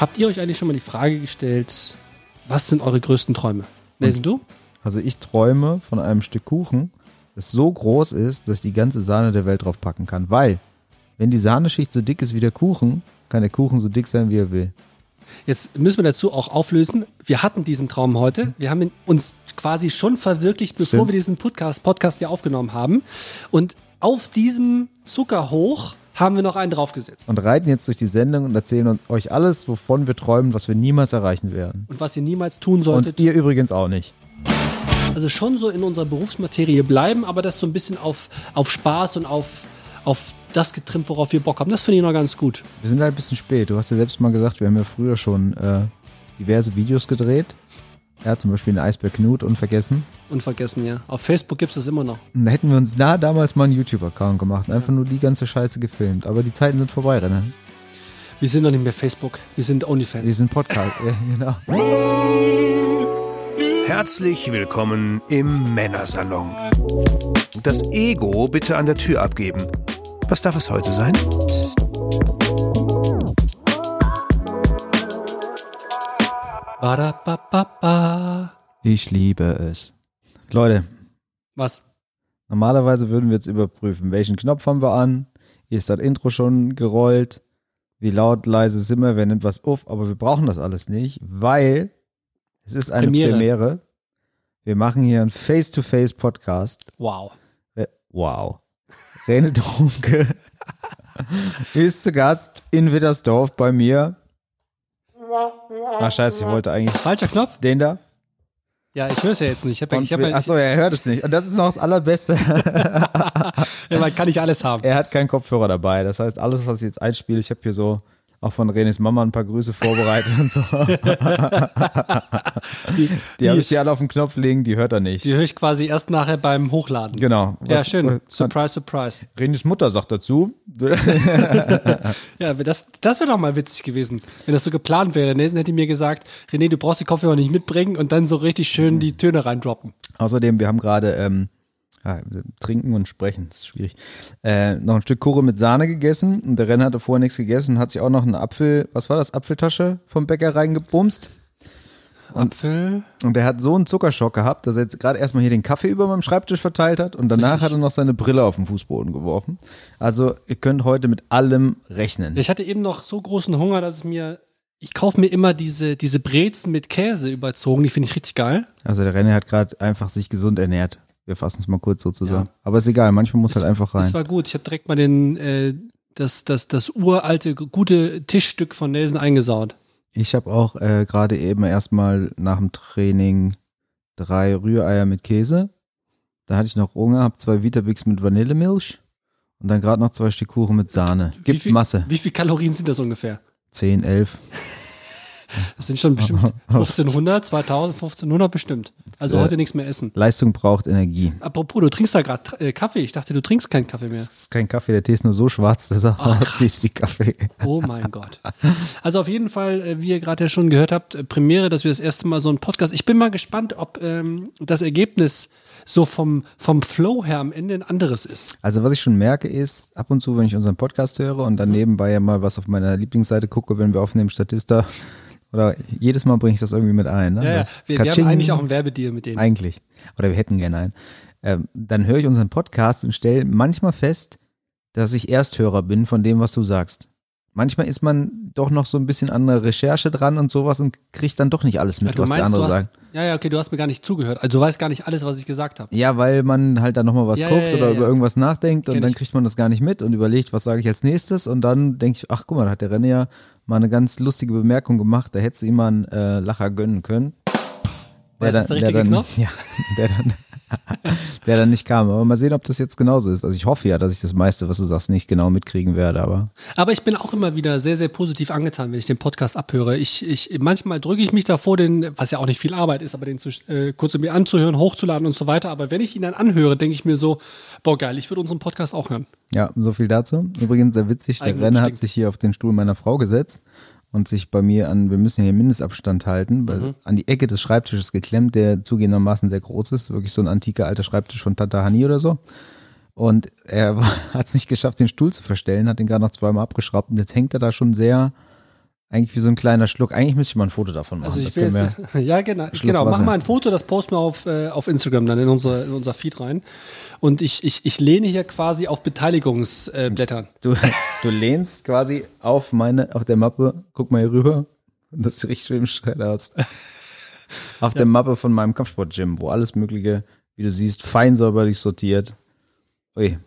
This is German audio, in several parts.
Habt ihr euch eigentlich schon mal die Frage gestellt, was sind eure größten Träume? Nelson, du? Also ich träume von einem Stück Kuchen, das so groß ist, dass ich die ganze Sahne der Welt drauf packen kann. Weil, wenn die Sahneschicht so dick ist wie der Kuchen, kann der Kuchen so dick sein, wie er will. Jetzt müssen wir dazu auch auflösen. Wir hatten diesen Traum heute. Wir haben ihn uns quasi schon verwirklicht, bevor Stimmt. wir diesen Podcast, Podcast hier aufgenommen haben. Und auf diesem Zuckerhoch haben wir noch einen draufgesetzt. Und reiten jetzt durch die Sendung und erzählen euch alles, wovon wir träumen, was wir niemals erreichen werden. Und was ihr niemals tun solltet. Und ihr übrigens auch nicht. Also schon so in unserer Berufsmaterie bleiben, aber das so ein bisschen auf, auf Spaß und auf, auf das getrimmt, worauf wir Bock haben. Das finde ich noch ganz gut. Wir sind halt ein bisschen spät. Du hast ja selbst mal gesagt, wir haben ja früher schon äh, diverse Videos gedreht. Ja, zum Beispiel den Eisberg Knut, unvergessen. Unvergessen, ja. Auf Facebook gibt es das immer noch. Und da hätten wir uns da damals mal einen YouTube-Account gemacht und einfach nur die ganze Scheiße gefilmt. Aber die Zeiten sind vorbei, René. Wir sind noch nicht mehr Facebook, wir sind OnlyFans. Wir sind Podcast. ja, genau. Herzlich willkommen im Männersalon. Das Ego bitte an der Tür abgeben. Was darf es heute sein? Ba-da-ba-ba-ba. Ich liebe es. Leute, Was? normalerweise würden wir jetzt überprüfen, welchen Knopf haben wir an? Ist das Intro schon gerollt? Wie laut, leise sind wir? Wer nimmt was auf? Aber wir brauchen das alles nicht, weil es ist eine Premiere. Premiere. Wir machen hier einen Face-to-Face-Podcast. Wow. Wow. Rene Dunke ist zu Gast in Wittersdorf bei mir. Ach scheiße, ich wollte eigentlich Falscher Knopf? den da. Ja, ich höre es ja jetzt nicht. Ich hab, ja- ich hab, ja- Achso, er hört es nicht. Und das ist noch das Allerbeste. ja, man kann nicht alles haben. er hat keinen Kopfhörer dabei. Das heißt, alles, was ich jetzt einspiele, ich habe hier so auch von Renes Mama ein paar Grüße vorbereitet und so. die die habe ich hier alle auf den Knopf liegen, die hört er nicht. Die höre ich quasi erst nachher beim Hochladen. Genau. Ja, Was- schön. was- Surprise, surprise. Renes Mutter sagt dazu. Ja, das, das wäre doch mal witzig gewesen, wenn das so geplant wäre. Nelson hätte mir gesagt, René, du brauchst die Kopfhörer nicht mitbringen und dann so richtig schön die Töne reindroppen. Außerdem, wir haben gerade ähm, ja, trinken und sprechen, das ist schwierig. Äh, noch ein Stück Kuchen mit Sahne gegessen und der Renner hatte vorher nichts gegessen, hat sich auch noch einen Apfel, was war das, Apfeltasche vom Bäcker reingebumst. Apfel. Und der hat so einen Zuckerschock gehabt, dass er jetzt gerade erstmal hier den Kaffee über meinem Schreibtisch verteilt hat und danach Richtig. hat er noch seine Brille auf den Fußboden geworfen. Also ihr könnt heute mit allem rechnen. Ich hatte eben noch so großen Hunger, dass es mir. Ich kaufe mir immer diese, diese Brezen mit Käse überzogen, die finde ich richtig geil. Also der Renner hat gerade einfach sich gesund ernährt. Wir fassen es mal kurz so zusammen. Ja. Aber ist egal, manchmal muss halt einfach rein. Das war gut. Ich habe direkt mal den, äh, das, das, das uralte, gute Tischstück von Nelson eingesaut. Ich habe auch äh, gerade eben erstmal nach dem Training drei Rühreier mit Käse. Da hatte ich noch Hunger, habe zwei Vitabix mit Vanillemilch und dann gerade noch zwei Stück Kuchen mit Sahne. Wie Gibt viel, Masse. Wie viel Kalorien sind das ungefähr? 10, 11. Das sind schon bestimmt 1500, 2000, 1500 bestimmt. Also heute nichts mehr essen. Leistung braucht Energie. Apropos, du trinkst da gerade äh, Kaffee. Ich dachte, du trinkst keinen Kaffee mehr. Das ist kein Kaffee, der Tee ist nur so schwarz, dass er Ach, aussieht wie Kaffee. Oh mein Gott. Also auf jeden Fall, äh, wie ihr gerade ja schon gehört habt, äh, Premiere, dass wir das erste Mal so einen Podcast. Ich bin mal gespannt, ob ähm, das Ergebnis so vom, vom Flow her am Ende ein anderes ist. Also was ich schon merke ist, ab und zu, wenn ich unseren Podcast höre und dann nebenbei ja mal was auf meiner Lieblingsseite gucke, wenn wir aufnehmen, Statista, oder jedes Mal bringe ich das irgendwie mit ein. Ne? Ja, ja. Das Wir, wir haben eigentlich auch einen Werbedeal mit denen. Eigentlich. Oder wir hätten gerne einen. Ähm, dann höre ich unseren Podcast und stelle manchmal fest, dass ich Ersthörer bin von dem, was du sagst. Manchmal ist man doch noch so ein bisschen an der Recherche dran und sowas und kriegt dann doch nicht alles mit, Ja, was der meinst, andere du hast, sagt. ja, ja, okay, du hast mir gar nicht zugehört. Also du weißt gar nicht alles, was ich gesagt habe. Ja, weil man halt dann nochmal was Ja, guckt ja, oder über irgendwas nachdenkt und Kenn dann ich. kriegt man das gar nicht mit und überlegt, was sage ich als nächstes und dann denke ich, ach guck mal, da hat der René ja mal eine ganz lustige Bemerkung gemacht, da hätte sie ihm mal einen äh, Lacher gönnen können. War das der richtige dann, Knopf? Ja, der dann, der dann nicht kam. Aber mal sehen, ob das jetzt genauso ist. Also ich hoffe ja, dass ich das meiste, was du sagst, nicht genau mitkriegen werde, aber Aber ich bin auch immer wieder sehr, sehr positiv angetan, wenn ich den Podcast abhöre. Ich, ich, manchmal drücke ich mich davor, den, was ja auch nicht viel Arbeit ist, aber den zu, äh, kurz mir anzuhören, hochzuladen und so weiter. Aber wenn ich ihn dann anhöre, denke ich mir so, boah geil, ich würde unseren Podcast auch hören. ja, so viel dazu. Übrigens sehr witzig, der Renner hat sich hier auf den Stuhl meiner Frau gesetzt und sich bei mir an, wir müssen hier Mindestabstand halten, Mhm. an die Ecke des Schreibtisches geklemmt, der zugegebenermaßen sehr groß ist, wirklich so ein antiker alter Schreibtisch von Tata Hani oder so. Und er hat es nicht geschafft, den Stuhl zu verstellen, hat ihn gerade noch zweimal abgeschraubt und jetzt hängt er da schon sehr Eigentlich wie so ein kleiner Schluck. Eigentlich müsste ich mal ein Foto davon machen. Also ich will jetzt, ja genau, Schluck genau. Mach mal ein Foto, das posten wir auf, äh, auf Instagram dann in unser, in unser Feed rein. Und ich, ich, ich lehne hier quasi auf Beteiligungsblättern. Äh. Du, du lehnst quasi auf meine, auf der Mappe, guck mal hier rüber. Das sieht richtig schön schön aus. Auf der Mappe von meinem Kampfsport-Gym, wo alles Mögliche, wie du siehst, fein säuberlich sortiert. Ui,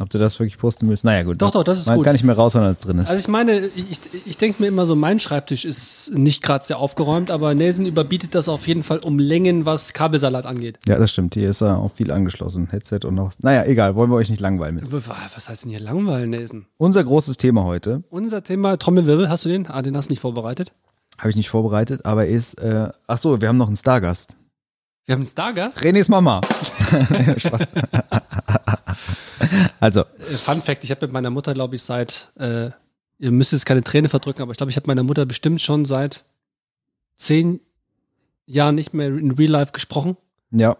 ob du das wirklich posten willst? Naja, gut. Doch, doch, das ist Man gut. kann nicht mehr raushauen, als drin ist. Also ich meine, ich, ich, denke mir immer so, mein Schreibtisch ist nicht gerade sehr aufgeräumt, aber Nelson überbietet das auf jeden Fall um Längen, was Kabelsalat angeht. ja, das stimmt. Hier ist ja auch viel angeschlossen. Headset und noch. Naja, egal, wollen wir euch nicht langweilen mit. Was heißt denn hier langweilen, Nelson? Unser großes Thema heute, Unser Thema Trommelwirbel, hast du den? Ah, den hast du nicht vorbereitet. habe ich nicht vorbereitet, aber ist, äh, ach so, wir haben noch einen Stargast. Wir haben einen Stargast. Renés Mama. Spaß. Also, Äh, Fun Fact, ich habe mit meiner Mutter, glaube ich, seit, äh, ihr müsst jetzt keine Träne verdrücken, aber ich glaube, ich habe meiner Mutter bestimmt schon seit zehn Jahren nicht mehr in Real Life gesprochen. Ja,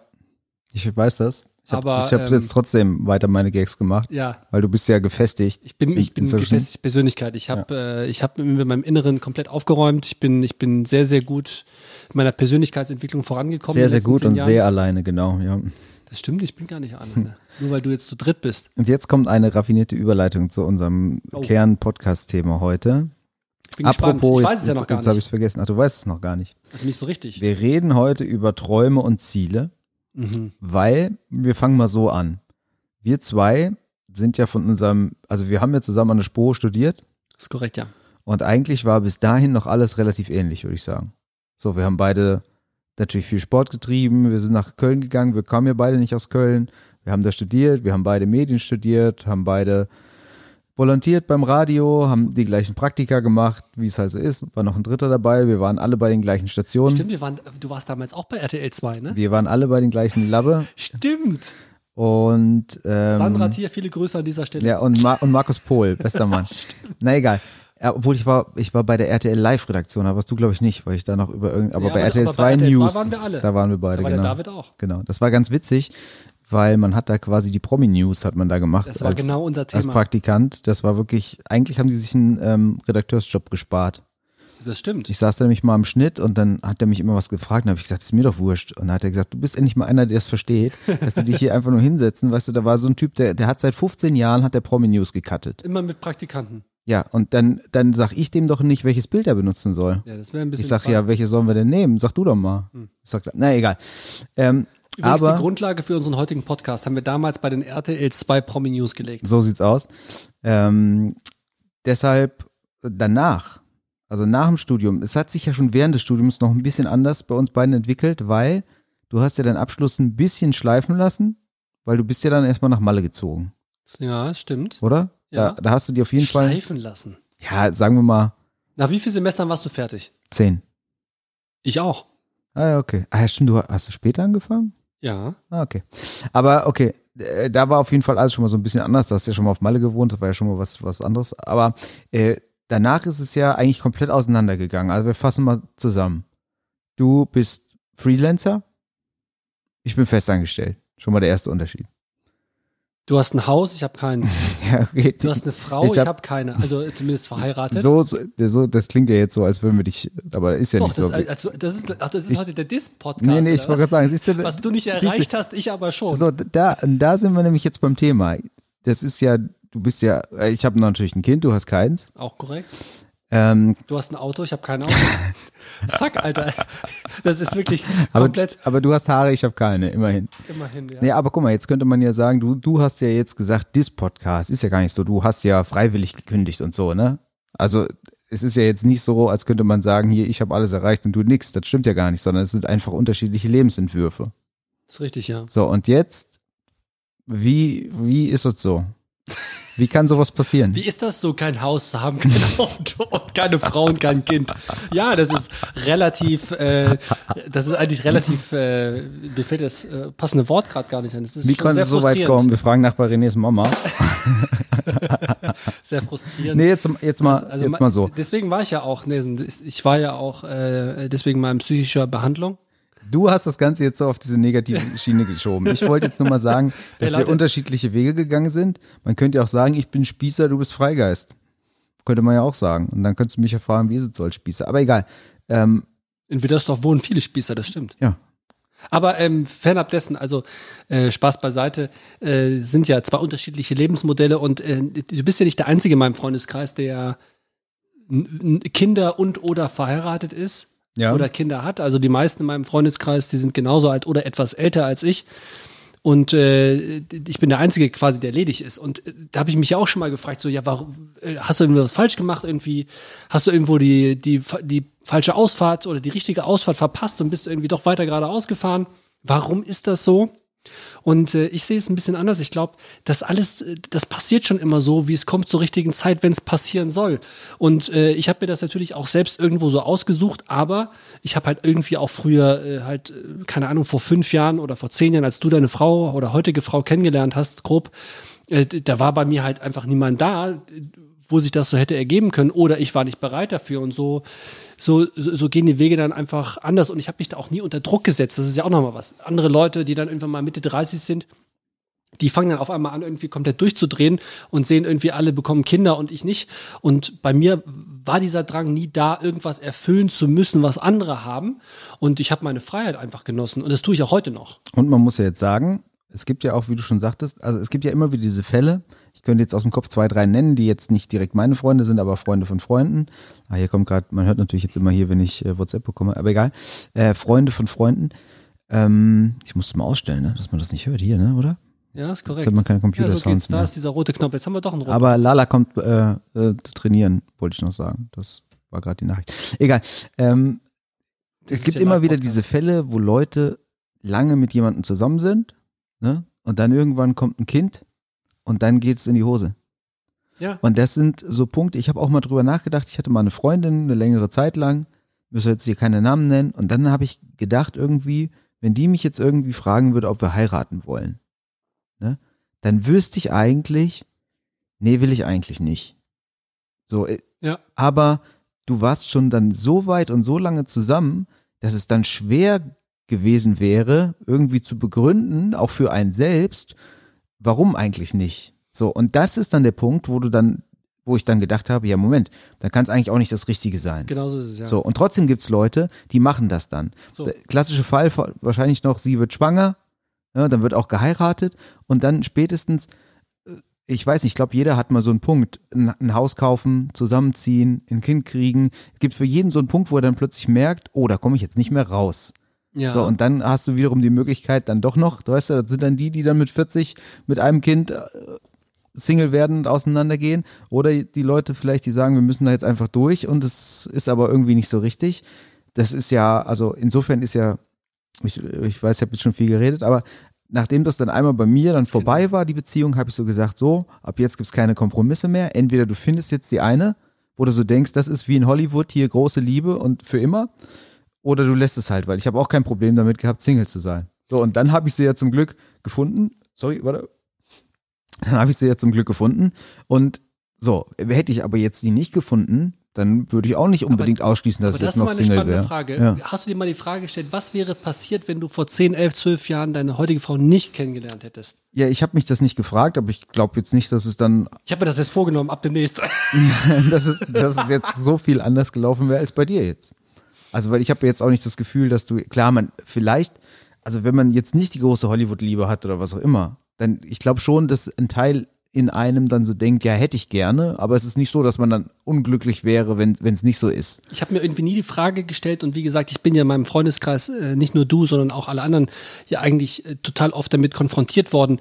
ich weiß das. Ich habe hab ähm, jetzt trotzdem weiter meine Gags gemacht, Ja, weil du bist ja gefestigt. ich bin, ich bin gefestigte Persönlichkeit. Ich habe äh, ich hab mit meinem Inneren komplett aufgeräumt. Ich bin, ich bin sehr, sehr gut in meiner Persönlichkeitsentwicklung vorangekommen. Sehr, sehr gut und Jahren. sehr alleine, genau. Ja. Das stimmt, ich bin gar nicht alleine. Nur weil du jetzt zu dritt bist. Und jetzt kommt eine raffinierte Überleitung zu unserem Oh. Kern-Podcast-Thema heute. Ich bin gespannt. Apropos, Ich weiß es ja jetzt, noch gar jetzt habe ich nicht. es vergessen. Ach, du weißt es noch gar nicht. Also nicht so richtig. Wir reden heute über Träume und Ziele, Mhm. weil wir fangen mal so an. Wir zwei sind ja von unserem, also wir haben ja zusammen an der Spur studiert ist korrekt, ja. Und eigentlich war bis dahin noch alles relativ ähnlich, würde ich sagen. So, wir haben beide natürlich viel Sport getrieben, wir sind nach Köln gegangen, wir kamen ja beide nicht aus Köln, wir haben da studiert, wir haben beide Medien studiert, haben beide volontiert beim Radio, haben die gleichen Praktika gemacht, wie es halt so ist, war noch ein Dritter dabei, wir waren alle bei den gleichen Stationen, Stimmt, wir waren, du warst damals auch bei RTL 2, ne? wir waren alle bei den gleichen Labbe Stimmt. und ähm, Sandra Thier, viele Grüße an dieser Stelle. Ja, und, Ma und Markus Pohl, bester Mann. Na egal. Ja, obwohl ich war, ich war bei der RTL Live-Redaktion, da warst du, glaube ich, nicht, weil ich da noch über irgend, aber Ja, bei aber- RTL aber 2 bei RTL 2 News, waren wir alle. da waren wir beide, Da war genau. der David auch. Genau. Das war ganz witzig, weil man hat da quasi die Promi-News hat man da gemacht. Das war als, genau unser Als Thema. Praktikant. Das war wirklich, eigentlich haben die sich einen ähm, Redakteursjob gespart. Das stimmt. Ich saß da nämlich mal am Schnitt und dann hat er mich immer was gefragt und habe ich gesagt, das ist mir doch wurscht. Und dann hat er gesagt, du bist endlich mal einer, der es versteht, dass du dich hier einfach nur hinsetzen. Weißt du, da war so ein Typ, der, der hat seit 15 Jahren hat der Promi-News gecuttet. Immer mit Praktikanten. Ja, und dann, dann sag ich dem doch nicht, welches Bild er benutzen soll. Ja, das wäre ein bisschen. Ich sag Fall. ja, welche sollen wir denn nehmen? Sag du doch mal. Ich sag, na egal. Ähm, Übrigens, aber die Grundlage für unseren heutigen Podcast haben wir damals bei den RTL 2 Promi News gelegt. so sieht's aus. Ähm, deshalb danach, also nach dem Studium, es hat sich ja schon während des Studiums noch ein bisschen anders bei uns beiden entwickelt, weil du hast ja deinen Abschluss ein bisschen schleifen lassen, weil du bist ja dann erstmal nach Malle gezogen, Ja, stimmt. oder? Ja. Da, da hast du dir auf jeden Fall, Schleifen lassen. ja, sagen wir mal, Nach wie vielen Semestern warst du fertig? zehn. Ich auch. Ah ja, okay. Ah ja, stimmt, du hast du später angefangen? Ja. Ah, okay. Aber okay, äh, da war auf jeden Fall alles schon mal so ein bisschen anders. Da hast du ja schon mal auf Malle gewohnt, das war ja schon mal was, was anderes. Aber äh, danach ist es ja eigentlich komplett auseinandergegangen. Also wir fassen mal zusammen. Du bist Freelancer, ich bin festangestellt. Schon mal der erste Unterschied. Du hast ein Haus, ich habe keins. Ja, okay. Du hast eine Frau, Ich ich hab- habe keine. Also zumindest verheiratet. so, so, so, das klingt ja jetzt so, als würden wir dich, aber ist ja Doch, nicht das, so. also, das ist, ach, das ist Ich- heute der Diss-Podcast. nee, nee, ich wollte was? gerade sagen, siehst du, Was du nicht siehst du- erreicht hast, ich aber schon. So, da, da sind wir nämlich jetzt beim Thema. Das ist ja, du bist ja, ich habe natürlich ein Kind, du hast keins. Auch korrekt. Ähm, Du hast ein Auto, ich habe kein Auto. Fuck, Alter. Das ist wirklich aber, komplett aber du hast Haare, ich habe keine, immerhin. immerhin. Ja. Nee, aber guck mal, jetzt könnte man ja sagen, du, du hast ja jetzt gesagt, dis Podcast ist ja gar nicht so, du hast ja freiwillig gekündigt und so, ne? Also es ist ja jetzt nicht so, als könnte man sagen, hier, ich habe alles erreicht und du nix. Das stimmt ja gar nicht, sondern es sind einfach unterschiedliche Lebensentwürfe. ist richtig, ja. So, und jetzt, wie, wie ist es so? Wie kann sowas passieren? Wie ist das so, kein Haus zu haben, kein Auto und keine Frau und kein Kind? Ja, das ist relativ, äh, das ist eigentlich relativ, äh, mir fällt das äh, passende Wort gerade gar nicht ist Wie konnte es so weit kommen? Wir fragen nach bei Renés Mama. Sehr frustrierend. Nee, jetzt, jetzt mal, Also jetzt ma- mal so. Deswegen war ich ja auch, Nelson, ich war ja auch äh, deswegen mal in psychischer Behandlung. Du hast das Ganze jetzt so auf diese negative Schiene geschoben. Ich wollte jetzt nur mal sagen, dass wir unterschiedliche Wege gegangen sind. Man könnte ja auch sagen, ich bin Spießer, du bist Freigeist. Könnte man ja auch sagen. Und dann könntest du mich erfahren, wie ist es so als Spießer. Aber egal. Ähm, In Widdersdorf wohnen viele Spießer, das stimmt. ja. Aber ähm, fernab dessen, also äh, Spaß beiseite, äh, sind ja zwei unterschiedliche Lebensmodelle und äh, du bist ja nicht der Einzige in meinem Freundeskreis, der Kinder und oder verheiratet ist Ja. oder Kinder hat. Also die meisten in meinem Freundeskreis, die sind genauso alt oder etwas älter als ich. Und äh, ich bin der Einzige quasi, der ledig ist. Und äh, da habe ich mich ja auch schon mal gefragt, so, ja, warum, äh, hast du irgendwas falsch gemacht irgendwie? Hast du irgendwo die, die, die falsche Ausfahrt oder die richtige Ausfahrt verpasst und bist irgendwie doch weiter geradeaus gefahren? Warum ist das so? Und äh, ich sehe es ein bisschen anders. Ich glaube, das alles, äh, das passiert schon immer so, wie es kommt zur richtigen Zeit, wenn es passieren soll. Und äh, ich habe mir das natürlich auch selbst irgendwo so ausgesucht, aber ich habe halt irgendwie auch früher äh, halt, äh, keine Ahnung, vor fünf Jahren oder vor zehn Jahren, als du deine Frau oder heutige Frau kennengelernt hast, grob, äh, da war bei mir halt einfach niemand da, wo sich das so hätte ergeben können oder ich war nicht bereit dafür und so so, so, gehen die Wege dann einfach anders und ich habe mich da auch nie unter Druck gesetzt. Das ist ja auch nochmal was. Andere Leute, die dann irgendwann mal Mitte 30 sind, die fangen dann auf einmal an, irgendwie komplett durchzudrehen und sehen irgendwie alle bekommen Kinder und ich nicht. Und bei mir war dieser Drang nie da, irgendwas erfüllen zu müssen, was andere haben. Und ich habe meine Freiheit einfach genossen und das tue ich auch heute noch. Und man muss ja jetzt sagen, es gibt ja auch, wie du schon sagtest, also es gibt ja immer wieder diese Fälle. Ich könnte jetzt aus dem Kopf zwei, drei nennen, die jetzt nicht direkt meine Freunde sind, aber Freunde von Freunden. Ah, hier kommt gerade, man hört natürlich jetzt immer hier, wenn ich äh, WhatsApp bekomme, aber egal. Äh, Freunde von Freunden. Ähm, ich muss es mal ausstellen, ne? dass man das nicht hört hier, ne? oder? Ja, ist korrekt. Jetzt hat man keine ja, so geht's. Da ist dieser rote Knopf. Jetzt haben wir doch einen roten Aber Lala kommt äh, äh, trainieren, wollte ich noch sagen. Das war gerade die Nachricht. Egal. Ähm, es gibt ja immer wieder Podcast. diese Fälle, wo Leute lange mit jemandem zusammen sind, ne? Und dann irgendwann kommt ein Kind und dann geht's in die Hose. Ja. Und das sind so Punkte, ich habe auch mal drüber nachgedacht, ich hatte mal eine Freundin eine längere Zeit lang, müssen jetzt hier keine Namen nennen, und dann habe ich gedacht irgendwie, wenn die mich jetzt irgendwie fragen würde, ob wir heiraten wollen, ne, dann wüsste ich eigentlich, nee, will ich eigentlich nicht. So, äh, Ja. aber du warst schon dann so weit und so lange zusammen, dass es dann schwer gewesen wäre, irgendwie zu begründen, auch für einen selbst, warum eigentlich nicht. So, und das ist dann der Punkt, wo du dann, wo ich dann gedacht habe, ja, Moment, dann kann es eigentlich auch nicht das Richtige sein. Genau so ist es, ja. So, und trotzdem gibt's Leute, die machen das dann. So. Der klassische Fall, wahrscheinlich noch, sie wird schwanger, ja, dann wird auch geheiratet und dann spätestens, äh, ich weiß nicht, ich glaube, jeder hat mal so einen Punkt, ein, ein Haus kaufen, zusammenziehen, ein Kind kriegen. Es gibt für jeden so einen Punkt, wo er dann plötzlich merkt, oh, da komme ich jetzt nicht mehr raus. Ja. So, und dann hast du wiederum die Möglichkeit, dann doch noch, du weißt ja, das sind dann die, die dann mit 40 mit einem Kind äh, Single werden und auseinandergehen. Oder die Leute vielleicht, die sagen, wir müssen da jetzt einfach durch und es ist aber irgendwie nicht so richtig. Das ist ja, also insofern ist ja, ich, ich weiß, ich habe jetzt schon viel geredet, aber nachdem das dann einmal bei mir dann vorbei war, die Beziehung, habe ich so gesagt, so, ab jetzt gibt's keine Kompromisse mehr. Entweder du findest jetzt die eine, wo du so denkst, das ist wie in Hollywood, hier große Liebe und für immer. Oder du lässt es halt, weil ich habe auch kein Problem damit gehabt, Single zu sein. So, und dann habe ich sie ja zum Glück gefunden. Sorry, warte. Dann habe ich sie ja zum Glück gefunden. Und so, hätte ich aber jetzt die nicht gefunden, dann würde ich auch nicht unbedingt ausschließen, dass Aber ich jetzt noch Single spannende wäre. Frage. Ja. Hast du dir mal die Frage gestellt, was wäre passiert, wenn du vor 10, 11, 12 Jahren deine heutige Frau nicht kennengelernt hättest? ja, ich habe mich das nicht gefragt, aber ich glaube jetzt nicht, dass es dann, Ich habe mir das jetzt vorgenommen, ab demnächst. dass es, dass es jetzt so viel anders gelaufen wäre als bei dir jetzt. Also, weil ich habe jetzt auch nicht das Gefühl, dass du, klar, man, vielleicht, also wenn man jetzt nicht die große Hollywood-Liebe hat oder was auch immer, dann, ich glaube schon, dass ein Teil in einem dann so denkt, ja, hätte ich gerne, aber es ist nicht so, dass man dann unglücklich wäre, wenn es nicht so ist. Ich habe mir irgendwie nie die Frage gestellt und wie gesagt, ich bin ja in meinem Freundeskreis, äh, nicht nur du, sondern auch alle anderen, ja eigentlich äh, total oft damit konfrontiert worden,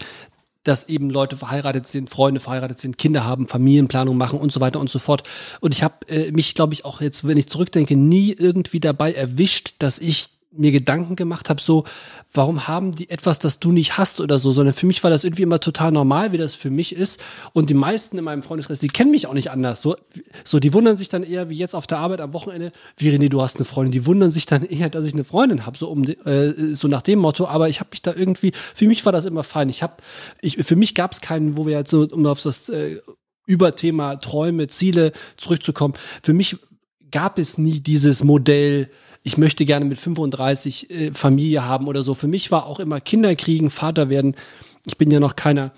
dass eben Leute verheiratet sind, Freunde verheiratet sind, Kinder haben, Familienplanung machen und so weiter und so fort. Und ich habe äh, mich, glaube ich, auch jetzt, wenn ich zurückdenke, nie irgendwie dabei erwischt, dass ich mir Gedanken gemacht habe, so, warum haben die etwas, das du nicht hast oder so, sondern für mich war das irgendwie immer total normal, wie das für mich ist. Und die meisten in meinem Freundeskreis, die kennen mich auch nicht anders. So, so die wundern sich dann eher, wie jetzt auf der Arbeit am Wochenende, wie René, du hast eine Freundin, die wundern sich dann eher, dass ich eine Freundin habe, so um äh, so nach dem Motto. Aber ich habe mich da irgendwie, für mich war das immer fein. Ich habe, ich, für mich gab es keinen, wo wir jetzt so, um auf das äh, Überthema Träume, Ziele zurückzukommen. Für mich gab es nie dieses Modell, ich möchte gerne mit 35 äh, Familie haben oder so. Für mich war auch immer Kinder kriegen, Vater werden. Ich bin ja noch keiner.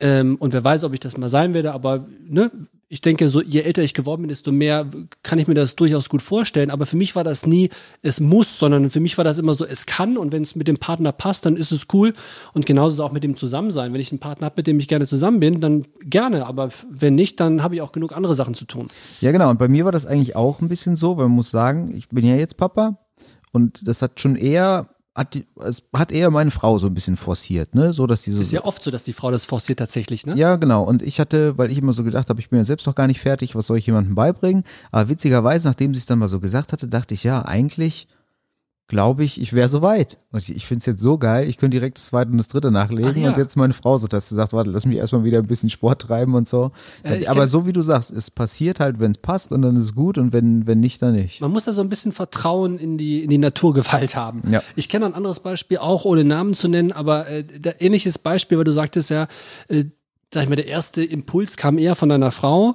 Ähm, und wer weiß, ob ich das mal sein werde, aber ne, ich denke, so je älter ich geworden bin, desto mehr kann ich mir das durchaus gut vorstellen. Aber für mich war das nie, es muss, sondern für mich war das immer so, es kann und wenn es mit dem Partner passt, dann ist es cool. Und genauso ist es auch mit dem Zusammensein. Wenn ich einen Partner habe, mit dem ich gerne zusammen bin, dann gerne. Aber wenn nicht, dann habe ich auch genug andere Sachen zu tun. Ja, genau. Und bei mir war das eigentlich auch ein bisschen so, weil man muss sagen, ich bin ja jetzt Papa und das hat schon eher hat die, es hat eher meine Frau so ein bisschen forciert, ne, so dass diese Ist ja oft so, dass die Frau das forciert tatsächlich, ne? Ja, genau. Und ich hatte, weil ich immer so gedacht habe, ich bin ja selbst noch gar nicht fertig, was soll ich jemandem beibringen? Aber witzigerweise, nachdem sie es dann mal so gesagt hatte, dachte ich, ja, eigentlich glaube ich, ich wäre soweit. Und ich, ich finde es jetzt so geil, ich könnte direkt das zweite und das dritte nachlegen. Ach ja. Und jetzt meine Frau so, dass du sagst, warte, lass mich erstmal wieder ein bisschen Sport treiben und so. Äh, Aber so wie du sagst, es passiert halt, wenn es passt und dann ist es gut und wenn, wenn nicht, dann nicht. Man muss da so ein bisschen Vertrauen in die, in die Naturgewalt haben. Ja. Ich kenne ein anderes Beispiel, auch ohne Namen zu nennen, aber äh, ähnliches Beispiel, weil du sagtest ja, äh, sag ich mal, der erste Impuls kam eher von deiner Frau.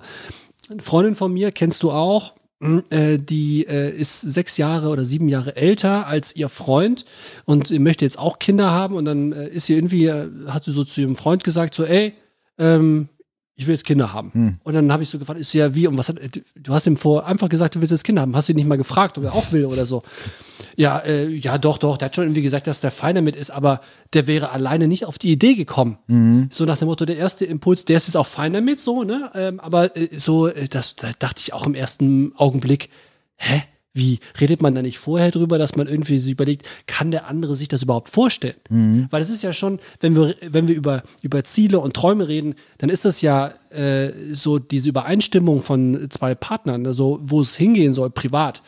Eine Freundin von mir, kennst du auch, die äh, ist sechs Jahre oder sieben Jahre älter als ihr Freund und möchte jetzt auch Kinder haben und dann äh, ist sie irgendwie, äh, hat sie so zu ihrem Freund gesagt, so, ey, ähm, ich will jetzt Kinder haben. Hm. Und dann habe ich so gefragt, ist ja wie, und was hat, du hast ihm vor einfach gesagt, du willst jetzt Kinder haben, hast du ihn nicht mal gefragt, ob er auch will oder so. Ja, äh, ja, doch, doch, der hat schon irgendwie gesagt, dass der fein damit ist, aber der wäre alleine nicht auf die Idee gekommen. Mhm. So nach dem Motto, der erste Impuls, der ist jetzt auch fein damit, so, ne? Ähm, aber äh, so, äh, das da dachte ich auch im ersten Augenblick, hä? Wie redet man da nicht vorher drüber, dass man irgendwie sich überlegt, kann der andere sich das überhaupt vorstellen? Mhm. Weil es ist ja schon, wenn wir, wenn wir über, über Ziele und Träume reden, dann ist das ja äh, so diese Übereinstimmung von zwei Partnern, also wo es hingehen soll, privat.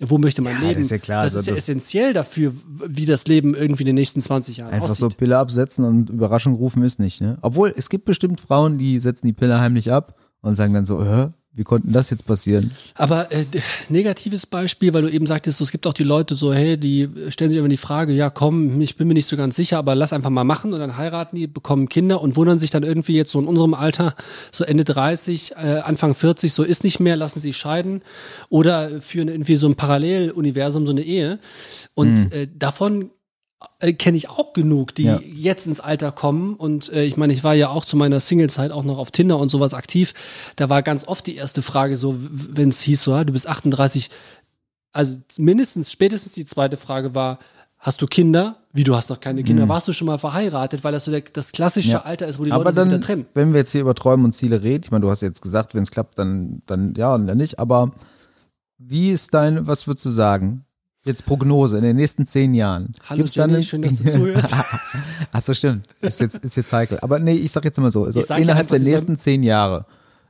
Wo möchte man Ja, leben? das ist ja klar, Das also ist ja das- essentiell dafür, wie das Leben irgendwie in den nächsten 20 Jahren Einfach so aussieht. Pille absetzen und Überraschung rufen ist nicht, ne? Obwohl, es gibt bestimmt Frauen, die setzen die Pille heimlich ab und sagen dann so, Hä, wie konnte denn das jetzt passieren? Aber äh, negatives Beispiel, weil du eben sagtest, so, es gibt auch die Leute so, hey, die stellen sich immer die Frage, ja komm, ich bin mir nicht so ganz sicher, aber lass einfach mal machen und dann heiraten die, bekommen Kinder und wundern sich dann irgendwie jetzt so in unserem Alter, so Ende 30, äh, Anfang 40, so ist nicht mehr, lassen sie scheiden oder führen irgendwie so ein Paralleluniversum, so eine Ehe. Und äh, davon äh, kenne ich auch genug, die Ja. jetzt ins Alter kommen. Und äh, ich meine, ich war ja auch zu meiner Singlezeit auch noch auf Tinder und sowas aktiv. Da war ganz oft die erste Frage so, wenn es hieß so, ja, du bist 38. Also mindestens, spätestens die zweite Frage war, hast du Kinder? Wie, du hast noch keine Kinder? Warst du schon mal verheiratet? Weil das so der, das klassische Mhm. Ja. Alter ist, wo die Aber Leute sich wieder dann, trennen. wenn wir jetzt hier über Träume und Ziele reden, ich meine, du hast jetzt gesagt, wenn es klappt, dann, dann ja und dann nicht, aber wie ist dein, was würdest du sagen? Jetzt Prognose in den nächsten zehn Jahren. Hallo Gibt's Jenny, eine- schön, dass du zuhörst. Ach so, stimmt. Ist jetzt, ist jetzt heikel. Aber nee, ich sag jetzt mal so, also innerhalb der nächsten zehn Jahre.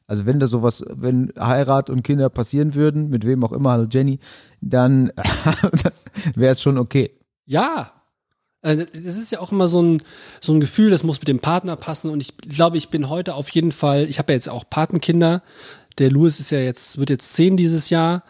Also wenn da sowas, wenn Heirat und Kinder passieren würden, mit wem auch immer, hallo Jenny, dann wäre es schon okay. Ja. Äh, Das ist ja auch immer so ein, so ein Gefühl, das muss mit dem Partner passen. Und ich glaube, ich bin heute auf jeden Fall, ich habe ja jetzt auch Patenkinder. Der Louis ist ja jetzt, wird jetzt zehn dieses Jahr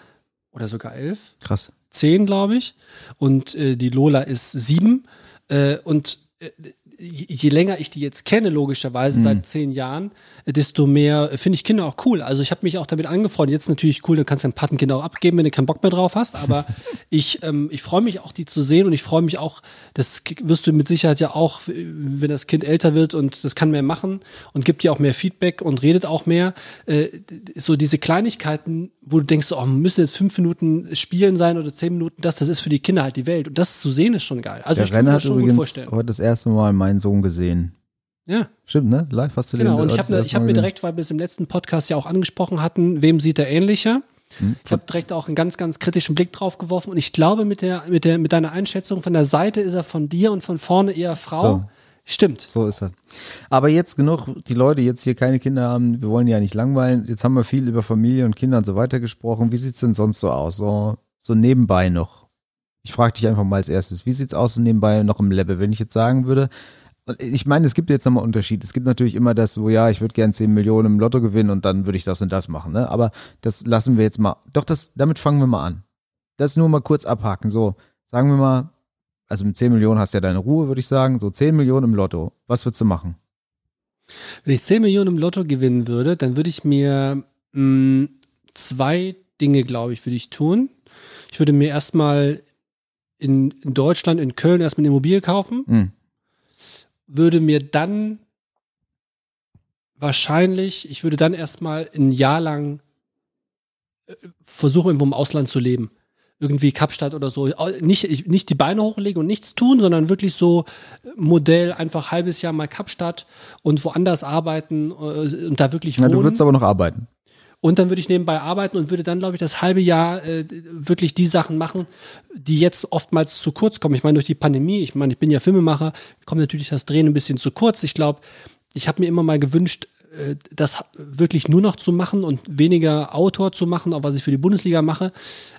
oder sogar elf. Krass. Zehn, glaube ich. Und äh, die Lola ist sieben. Äh, und äh, je länger ich die jetzt kenne, logischerweise seit zehn Jahren, desto mehr finde ich Kinder auch cool. Also ich habe mich auch damit angefreundet. Jetzt natürlich cool, dann kannst du dein Patenkind auch abgeben, wenn du keinen Bock mehr drauf hast. Aber ich, ähm, ich freue mich auch, die zu sehen und ich freue mich auch, das wirst du mit Sicherheit ja auch, wenn das Kind älter wird und das kann mehr machen und gibt dir auch mehr Feedback und redet auch mehr. Äh, so diese Kleinigkeiten, wo du denkst, oh, müssen jetzt fünf Minuten spielen sein oder zehn Minuten, das, das ist für die Kinder halt die Welt. Und das zu sehen ist schon geil. Also Der ich kann mir das hat schon gut übrigens vorstellen. heute das erste Mal meinen Sohn gesehen. Ja. Stimmt, ne? Live hast du Genau, den und ich habe hab Mal mir direkt, weil wir es im letzten Podcast ja auch angesprochen hatten, wem sieht er ähnlicher? Hm. Ich habe direkt auch einen ganz, ganz kritischen Blick drauf geworfen und ich glaube, mit, der, mit, der, mit deiner Einschätzung von der Seite ist er von dir und von vorne eher Frau. So. Stimmt. So ist das. Aber jetzt genug, die Leute jetzt hier keine Kinder haben, wir wollen ja nicht langweilen. Jetzt haben wir viel über Familie und Kinder und so weiter gesprochen. Wie sieht's denn sonst so aus? So, so nebenbei noch. Ich frage dich einfach mal als erstes, wie sieht's aus so nebenbei noch im Level? Wenn ich jetzt sagen würde, ich meine, es gibt jetzt nochmal Unterschied. Es gibt natürlich immer das, wo ja, ich würde gern 10 Millionen im Lotto gewinnen und dann würde ich das und das machen. Ne? Aber das lassen wir jetzt mal. Doch, das, damit fangen wir mal an. Das nur mal kurz abhaken. So, sagen wir mal, also mit 10 Millionen hast du ja deine Ruhe, würde ich sagen. So 10 Millionen im Lotto. Was würdest du machen? Wenn ich 10 Millionen im Lotto gewinnen würde, dann würde ich mir mh, zwei Dinge, glaube ich, würde ich tun. Ich würde mir erstmal in, in Deutschland, in Köln, erstmal eine Immobilie kaufen, Hm. Würde mir dann wahrscheinlich, ich würde dann erstmal ein Jahr lang äh, versuchen, irgendwo im Ausland zu leben. Irgendwie Kapstadt oder so. Nicht, nicht die Beine hochlegen und nichts tun, sondern wirklich so äh, Modell, einfach halbes Jahr mal Kapstadt und woanders arbeiten äh, und da wirklich wohnen. Na, du würdest aber noch arbeiten. Und dann würde ich nebenbei arbeiten und würde dann, glaube ich, das halbe Jahr äh, wirklich die Sachen machen, die jetzt oftmals zu kurz kommen. Ich meine, durch die Pandemie, ich meine, ich bin ja Filmemacher, kommt natürlich das Drehen ein bisschen zu kurz. Ich glaube, ich habe mir immer mal gewünscht, äh, das wirklich nur noch zu machen und weniger Autor zu machen, auch was ich für die Bundesliga mache,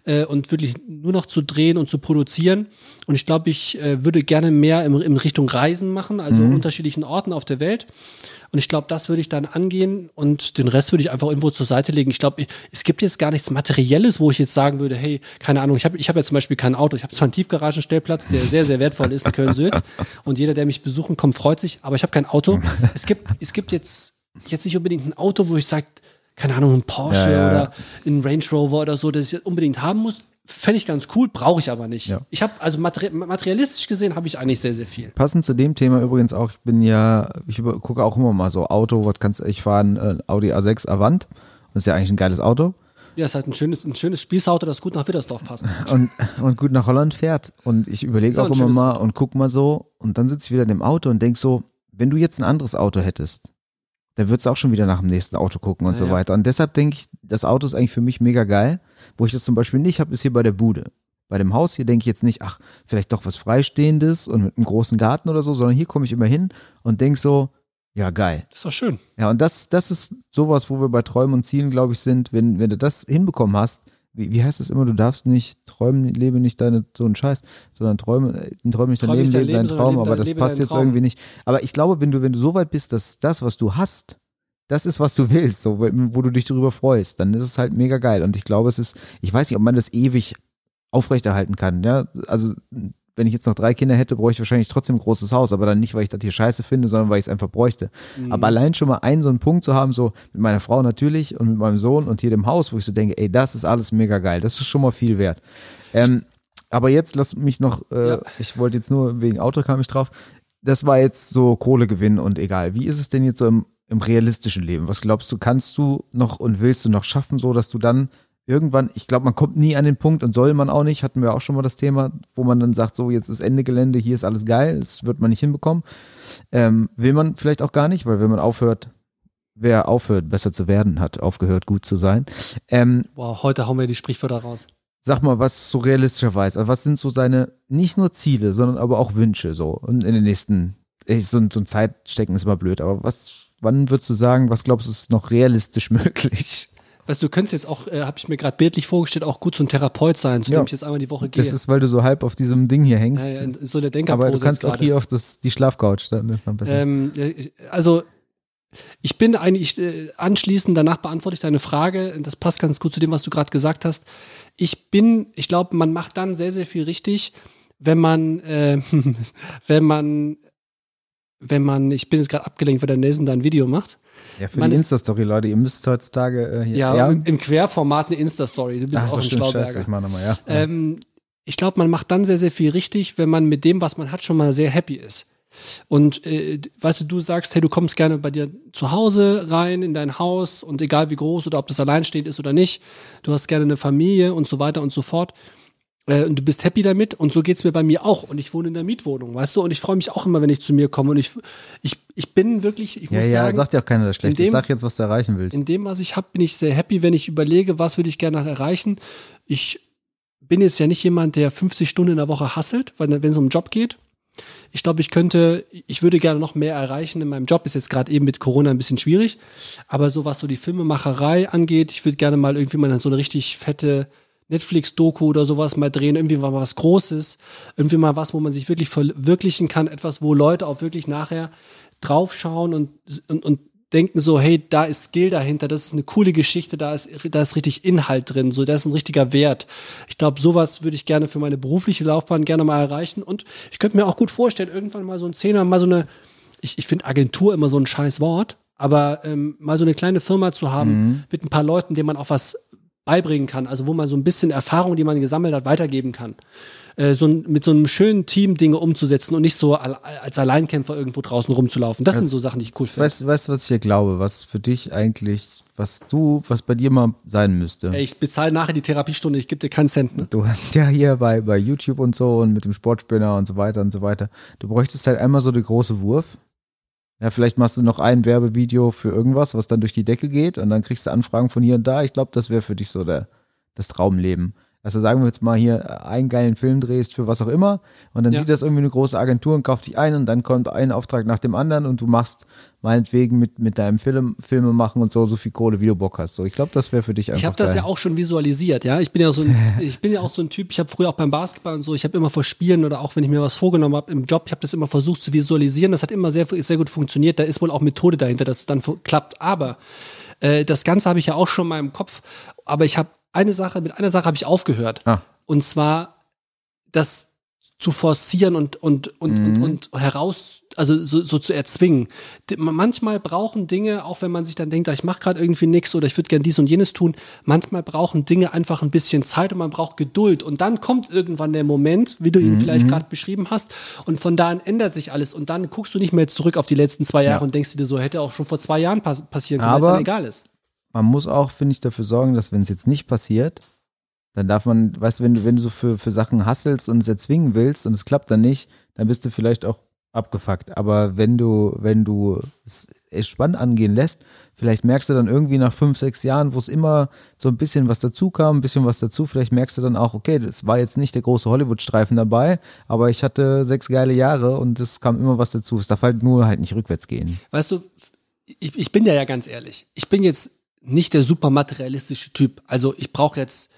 äh, und wirklich nur noch zu drehen und zu produzieren. Und ich glaube, ich äh, würde gerne mehr in, in Richtung Reisen machen, also mhm. unterschiedlichen Orten auf der Welt. Und ich glaube, das würde ich dann angehen und den Rest würde ich einfach irgendwo zur Seite legen. Ich glaube, es gibt jetzt gar nichts Materielles, wo ich jetzt sagen würde, hey, keine Ahnung, ich habe ich hab ja zum Beispiel kein Auto. Ich habe zwar einen Tiefgaragenstellplatz, der sehr, sehr wertvoll ist in Köln-Sülz. Und jeder, der mich besuchen kommt, freut sich, aber ich habe kein Auto. Es gibt, es gibt jetzt, jetzt nicht unbedingt ein Auto, wo ich sage, keine Ahnung, ein Porsche ja, ja. oder ein Range Rover oder so, das ich unbedingt haben muss. Fände ich ganz cool, brauche ich aber nicht. Ja. Ich habe, also materi materialistisch gesehen, habe ich eigentlich sehr, sehr viel. Passend zu dem Thema übrigens auch, ich bin ja, ich gucke auch immer mal so Auto, was kannst ich fahren, äh, Audi A6 Avant. Das ist ja eigentlich ein geiles Auto. Ja, ist halt ein schönes, ein schönes Spießauto, das gut nach Wittersdorf passt. Und, und gut nach Holland fährt. Und ich überlege auch, auch immer mal Auto. und guck mal so. Und dann sitze ich wieder in dem Auto und denk so, wenn du jetzt ein anderes Auto hättest, dann würdest du auch schon wieder nach dem nächsten Auto gucken und ja, so weiter. Und deshalb denke ich, das Auto ist eigentlich für mich mega geil. Wo ich das zum Beispiel nicht habe, ist hier bei der Bude. Bei dem Haus hier denke ich jetzt nicht, ach, vielleicht doch was Freistehendes und mit einem großen Garten oder so, sondern hier komme ich immer hin und denke so, ja, geil. Das ist doch schön. Ja, und das, das ist sowas, wo wir bei Träumen und Zielen, glaube ich, sind. Wenn, wenn du das hinbekommen hast, wie, wie heißt es immer, du darfst nicht träumen, lebe nicht deine, so ein Scheiß, sondern träume, träume nicht dein Leben, lebe deinen Traum, aber das passt jetzt irgendwie nicht. Aber ich glaube, wenn du, wenn du so weit bist, dass das, was du hast, das ist, was du willst, so, wo du dich darüber freust, dann ist es halt mega geil. Und ich glaube, es ist, ich weiß nicht, ob man das ewig aufrechterhalten kann. Ja, also wenn ich jetzt noch drei Kinder hätte, bräuchte ich wahrscheinlich trotzdem ein großes Haus, aber dann nicht, weil ich das hier scheiße finde, sondern weil ich es einfach bräuchte. Mhm. Aber allein schon mal einen so einen Punkt zu haben, so mit meiner Frau natürlich und mit meinem Sohn und hier dem Haus, wo ich so denke, ey, das ist alles mega geil, das ist schon mal viel wert. Ähm, aber jetzt lass mich noch, äh, ja. ich wollte jetzt nur wegen Auto kam ich drauf. Das war jetzt so Kohlegewinn und egal. Wie ist es denn jetzt so im im realistischen Leben? Was glaubst du, kannst du noch und willst du noch schaffen, so dass du dann irgendwann, ich glaube, man kommt nie an den Punkt und soll man auch nicht, hatten wir auch schon mal das Thema, wo man dann sagt, so jetzt ist Ende Gelände, hier ist alles geil, das wird man nicht hinbekommen. Ähm, will man vielleicht auch gar nicht, weil wenn man aufhört, wer aufhört, besser zu werden, hat aufgehört, gut zu sein. Ähm, wow, heute hauen wir die Sprichwörter raus. Sag mal, was so realistischerweise, was sind so seine, nicht nur Ziele, sondern aber auch Wünsche so und in den nächsten, so, so ein Zeitstecken ist immer blöd, aber was wann würdest du sagen, was glaubst du, ist noch realistisch möglich? Weißt du, du könntest jetzt auch, äh, habe ich mir gerade bildlich vorgestellt, auch gut so ein Therapeut sein, zu ja. dem ich jetzt einmal die Woche gehe. Das ist, weil du so halb auf diesem Ding hier hängst. Ja, ja, so der Aber du kannst auch hier auf das, die Schlafcouch, dann ist dann besser. Ähm, also ich bin eigentlich äh, anschließend, danach beantworte ich deine Frage, das passt ganz gut zu dem, was du gerade gesagt hast. Ich bin, ich glaube, man macht dann sehr, sehr viel richtig, wenn man, äh, wenn man wenn man, ich bin jetzt gerade abgelenkt, weil der Nelson da ein Video macht. Ja, für man die Insta-Story, Leute, ihr müsst heutzutage äh, hier. Ja, ja. Im, Querformat eine Insta-Story. Du bist Ach, auch ein Schlauberger. Scheiße, ich meine mal, ja. Ähm, ich glaube, man macht dann sehr, sehr viel richtig, wenn man mit dem, was man hat, schon mal sehr happy ist. Und äh, weißt du, du sagst, hey, du kommst gerne bei dir zu Hause rein in dein Haus und egal wie groß oder ob das alleinstehend ist oder nicht, du hast gerne eine Familie und so weiter und so fort äh, und du bist happy damit und so geht es mir bei mir auch und ich wohne in der Mietwohnung, weißt du, und ich freue mich auch immer, wenn ich zu mir komme und ich, ich, ich bin wirklich, ich ja, muss ja, sagen. sagt ja auch keiner das Schlechte, dem, sag jetzt, was du erreichen willst. In dem, was ich habe, bin ich sehr happy, wenn ich überlege, was würde ich gerne erreichen. Ich bin jetzt ja nicht jemand, der 50 Stunden in der Woche hasselt, wenn es um den Job geht. Ich glaube, ich könnte, ich würde gerne noch mehr erreichen in meinem Job. Ist jetzt gerade eben mit Corona ein bisschen schwierig. Aber so was so die Filmemacherei angeht, ich würde gerne mal irgendwie mal so eine richtig fette Netflix-Doku oder sowas mal drehen, irgendwie mal was Großes, irgendwie mal was, wo man sich wirklich verwirklichen kann, etwas, wo Leute auch wirklich nachher draufschauen und, und, und denken so, hey, da ist Skill dahinter, das ist eine coole Geschichte, da ist, da ist richtig Inhalt drin, so, da ist ein richtiger Wert. Ich glaube, sowas würde ich gerne für meine berufliche Laufbahn gerne mal erreichen und ich könnte mir auch gut vorstellen, irgendwann mal so ein Zehner, mal so eine, ich, ich finde Agentur immer so ein scheiß Wort, aber ähm, mal so eine kleine Firma zu haben mhm. mit ein paar Leuten, denen man auch was beibringen kann, also wo man so ein bisschen Erfahrung, die man gesammelt hat, weitergeben kann. Äh, so ein, mit so einem schönen Team Dinge umzusetzen und nicht so al als Alleinkämpfer irgendwo draußen rumzulaufen. Das sind so Sachen, die ich cool finde. Weißt du, was ich hier glaube, was für dich eigentlich, was du, was bei dir mal sein müsste? Ey, ich bezahle nachher die Therapiestunde, ich gebe dir keinen Cent. Ne? Du hast ja hier bei, bei YouTube und so und mit dem Sportspinner und so weiter und so weiter. Du bräuchtest halt einmal so den große Wurf. Ja, vielleicht machst du noch ein Werbevideo für irgendwas, was dann durch die Decke geht und dann kriegst du Anfragen von hier und da. Ich glaube, das wäre für dich so der, das Traumleben. Also sagen wir jetzt mal hier einen geilen Film drehst für was auch immer und dann Ja. sieht das irgendwie eine große Agentur und kauft dich ein und dann kommt ein Auftrag nach dem anderen und du machst meinetwegen mit, mit deinem Film, Filme machen und so, so viel Kohle, wie du Bock hast. So, ich glaube, das wäre für dich einfach Ich habe das geil. ja auch schon visualisiert, ja. Ich bin ja so ein, ich bin ja auch so ein Typ, ich habe früher auch beim Basketball und so, ich habe immer vor Spielen oder auch wenn ich mir was vorgenommen habe im Job, ich habe das immer versucht zu visualisieren. Das hat immer sehr, sehr gut funktioniert. Da ist wohl auch Methode dahinter, dass es dann klappt. Aber äh, das Ganze habe ich ja auch schon mal im Kopf. Aber ich habe eine Sache, mit einer Sache habe ich aufgehört. Ah. Und zwar das zu forcieren und, und, und, und, und heraus, also so, so zu erzwingen. Manchmal brauchen Dinge, auch wenn man sich dann denkt, ah, ich mache gerade irgendwie nichts oder ich würde gern dies und jenes tun, manchmal brauchen Dinge einfach ein bisschen Zeit und man braucht Geduld. Und dann kommt irgendwann der Moment, wie du ihn vielleicht gerade beschrieben hast, und von da an ändert sich alles. Und dann guckst du nicht mehr zurück auf die letzten zwei Jahre und denkst dir so, hätte auch schon vor zwei Jahren pass passieren können, weil es dann egal ist. man muss auch, finde ich, dafür sorgen, dass wenn es jetzt nicht passiert, dann darf man, weißt du, wenn du, wenn du so für, für Sachen hasselst und es erzwingen willst und es klappt dann nicht, dann bist du vielleicht auch abgefuckt. Aber wenn du, wenn du es entspannt angehen lässt, vielleicht merkst du dann irgendwie nach fünf, sechs Jahren, wo es immer so ein bisschen was dazu kam, ein bisschen was dazu, vielleicht merkst du dann auch, okay, das war jetzt nicht der große Hollywood-Streifen dabei, aber ich hatte sechs geile Jahre und es kam immer was dazu. Es darf halt nur halt nicht rückwärts gehen. Weißt du, ich, ich bin ja ja ganz ehrlich. Ich bin jetzt nicht der super materialistische Typ. Also ich brauche jetzt,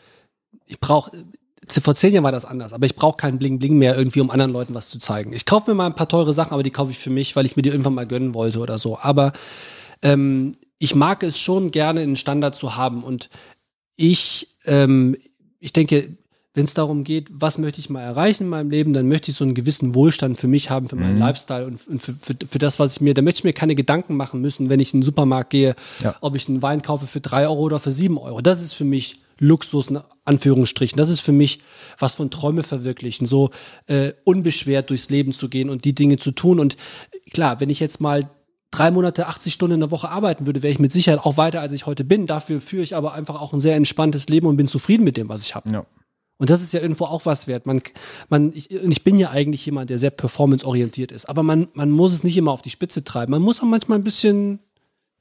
ich brauche, vor zehn Jahren war das anders, aber ich brauche keinen Bling Bling mehr irgendwie, um anderen Leuten was zu zeigen. Ich kaufe mir mal ein paar teure Sachen, aber die kaufe ich für mich, weil ich mir die irgendwann mal gönnen wollte oder so. Aber ähm, ich mag es schon gerne, einen Standard zu haben und ich, ähm, ich denke, wenn es darum geht, was möchte ich mal erreichen in meinem Leben, dann möchte ich so einen gewissen Wohlstand für mich haben, für meinen Lifestyle und, und für, für, für das, was ich mir, da möchte ich mir keine Gedanken machen müssen, wenn ich in den Supermarkt gehe, Ja. ob ich einen Wein kaufe für drei Euro oder für sieben Euro. Das ist für mich Luxus, in Anführungsstrichen. Das ist für mich was von Träume verwirklichen, so äh, unbeschwert durchs Leben zu gehen und die Dinge zu tun. Und klar, wenn ich jetzt mal drei Monate, 80 Stunden in der Woche arbeiten würde, wäre ich mit Sicherheit auch weiter, als ich heute bin. Dafür führe ich aber einfach auch ein sehr entspanntes Leben und bin zufrieden mit dem, was ich habe. Ja. Und das ist ja irgendwo auch was wert. Man, man, ich, ich bin ja eigentlich jemand, der sehr performanceorientiert ist. Aber man, man muss es nicht immer auf die Spitze treiben. Man muss auch manchmal ein bisschen